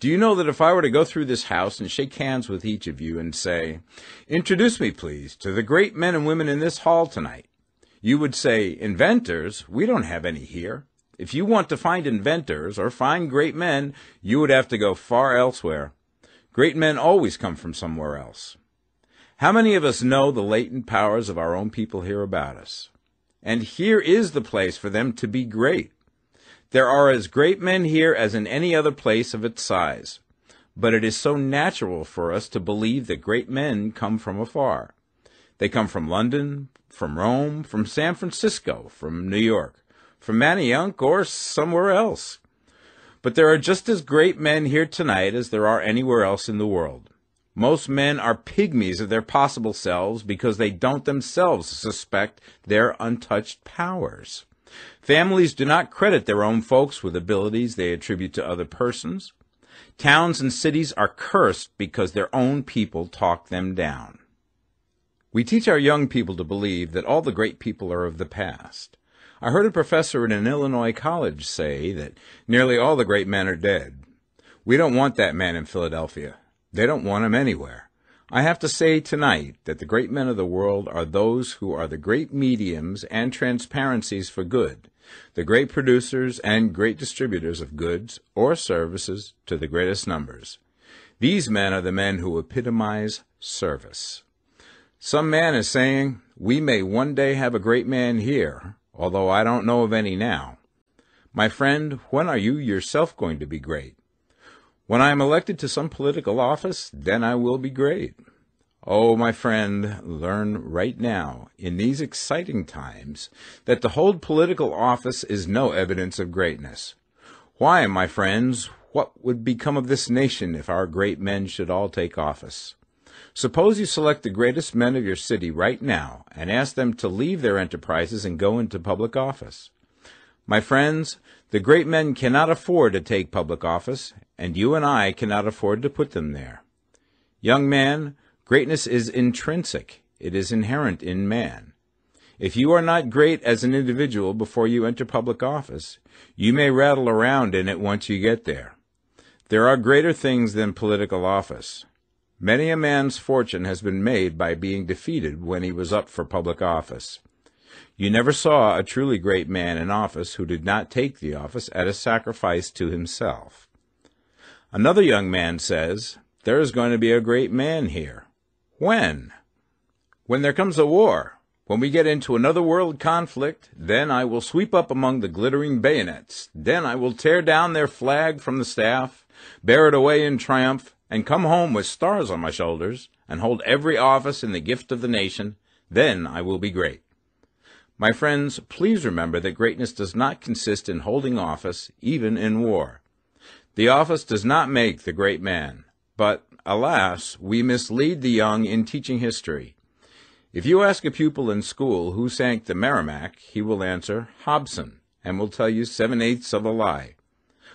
Do you know that if I were to go through this house and shake hands with each of you and say, Introduce me, please, to the great men and women in this hall tonight, you would say, Inventors? We don't have any here. If you want to find inventors or find great men, you would have to go far elsewhere. Great men always come from somewhere else. How many of us know the latent powers of our own people here about us? And here is the place for them to be great. There are as great men here as in any other place of its size. But it is so natural for us to believe that great men come from afar. They come from London, from Rome, from San Francisco, from New York, from Manayunk, or somewhere else. But there are just as great men here tonight as there are anywhere else in the world. Most men are pygmies of their possible selves because they don't themselves suspect their untouched powers. Families do not credit their own folks with abilities they attribute to other persons. Towns and cities are cursed because their own people talk them down. We teach our young people to believe that all the great people are of the past. I heard a professor in an Illinois college say that nearly all the great men are dead. We don't want that man in Philadelphia. They don't want him anywhere. I have to say tonight that the great men of the world are those who are the great mediums and transparencies for good, the great producers and great distributors of goods or services to the greatest numbers. These men are the men who epitomize service. Some man is saying, We may one day have a great man here, although I don't know of any now. My friend, when are you yourself going to be great? When I am elected to some political office, then I will be great. Oh, my friend, learn right now, in these exciting times, that to hold political office is no evidence of greatness. Why, my friends, what would become of this nation if our great men should all take office? Suppose you select the greatest men of your city right now and ask them to leave their enterprises and go into public office. My friends, the great men cannot afford to take public office, and you and I cannot afford to put them there. Young man, greatness is intrinsic. It is inherent in man. If you are not great as an individual before you enter public office, you may rattle around in it once you get there. There are greater things than political office. Many a man's fortune has been made by being defeated when he was up for public office. You never saw a truly great man in office who did not take the office at a sacrifice to himself. Another young man says, There is going to be a great man here. When? When there comes a war. When we get into another world conflict, then I will sweep up among the glittering bayonets. Then I will tear down their flag from the staff, bear it away in triumph, and come home with stars on my shoulders, and hold every office in the gift of the nation. Then I will be great. My friends, please remember that greatness does not consist in holding office, even in war. The office does not make the great man, but, alas, we mislead the young in teaching history. If you ask a pupil in school who sank the Merrimac, he will answer Hobson, and will tell you seven eighths of a lie.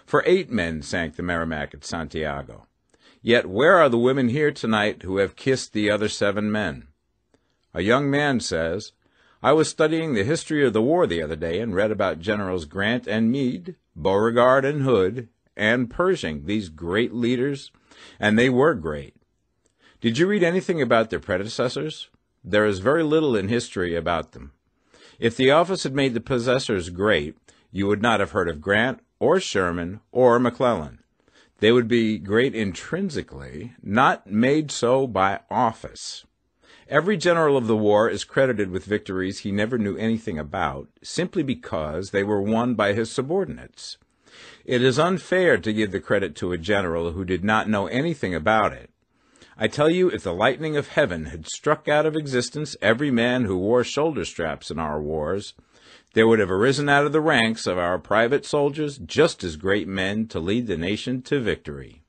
For eight men sank the Merrimac at Santiago. Yet where are the women here tonight who have kissed the other seven men? A young man says, I was studying the history of the war the other day and read about Generals Grant and Meade, Beauregard and Hood, and Pershing, these great leaders, and they were great. Did you read anything about their predecessors? There is very little in history about them. If the office had made the possessors great, you would not have heard of Grant or Sherman or McClellan. They would be great intrinsically, not made so by office. Every general of the war is credited with victories he never knew anything about, simply because they were won by his subordinates. It is unfair to give the credit to a general who did not know anything about it. I tell you, if the lightning of heaven had struck out of existence every man who wore shoulder straps in our wars, there would have arisen out of the ranks of our private soldiers just as great men to lead the nation to victory.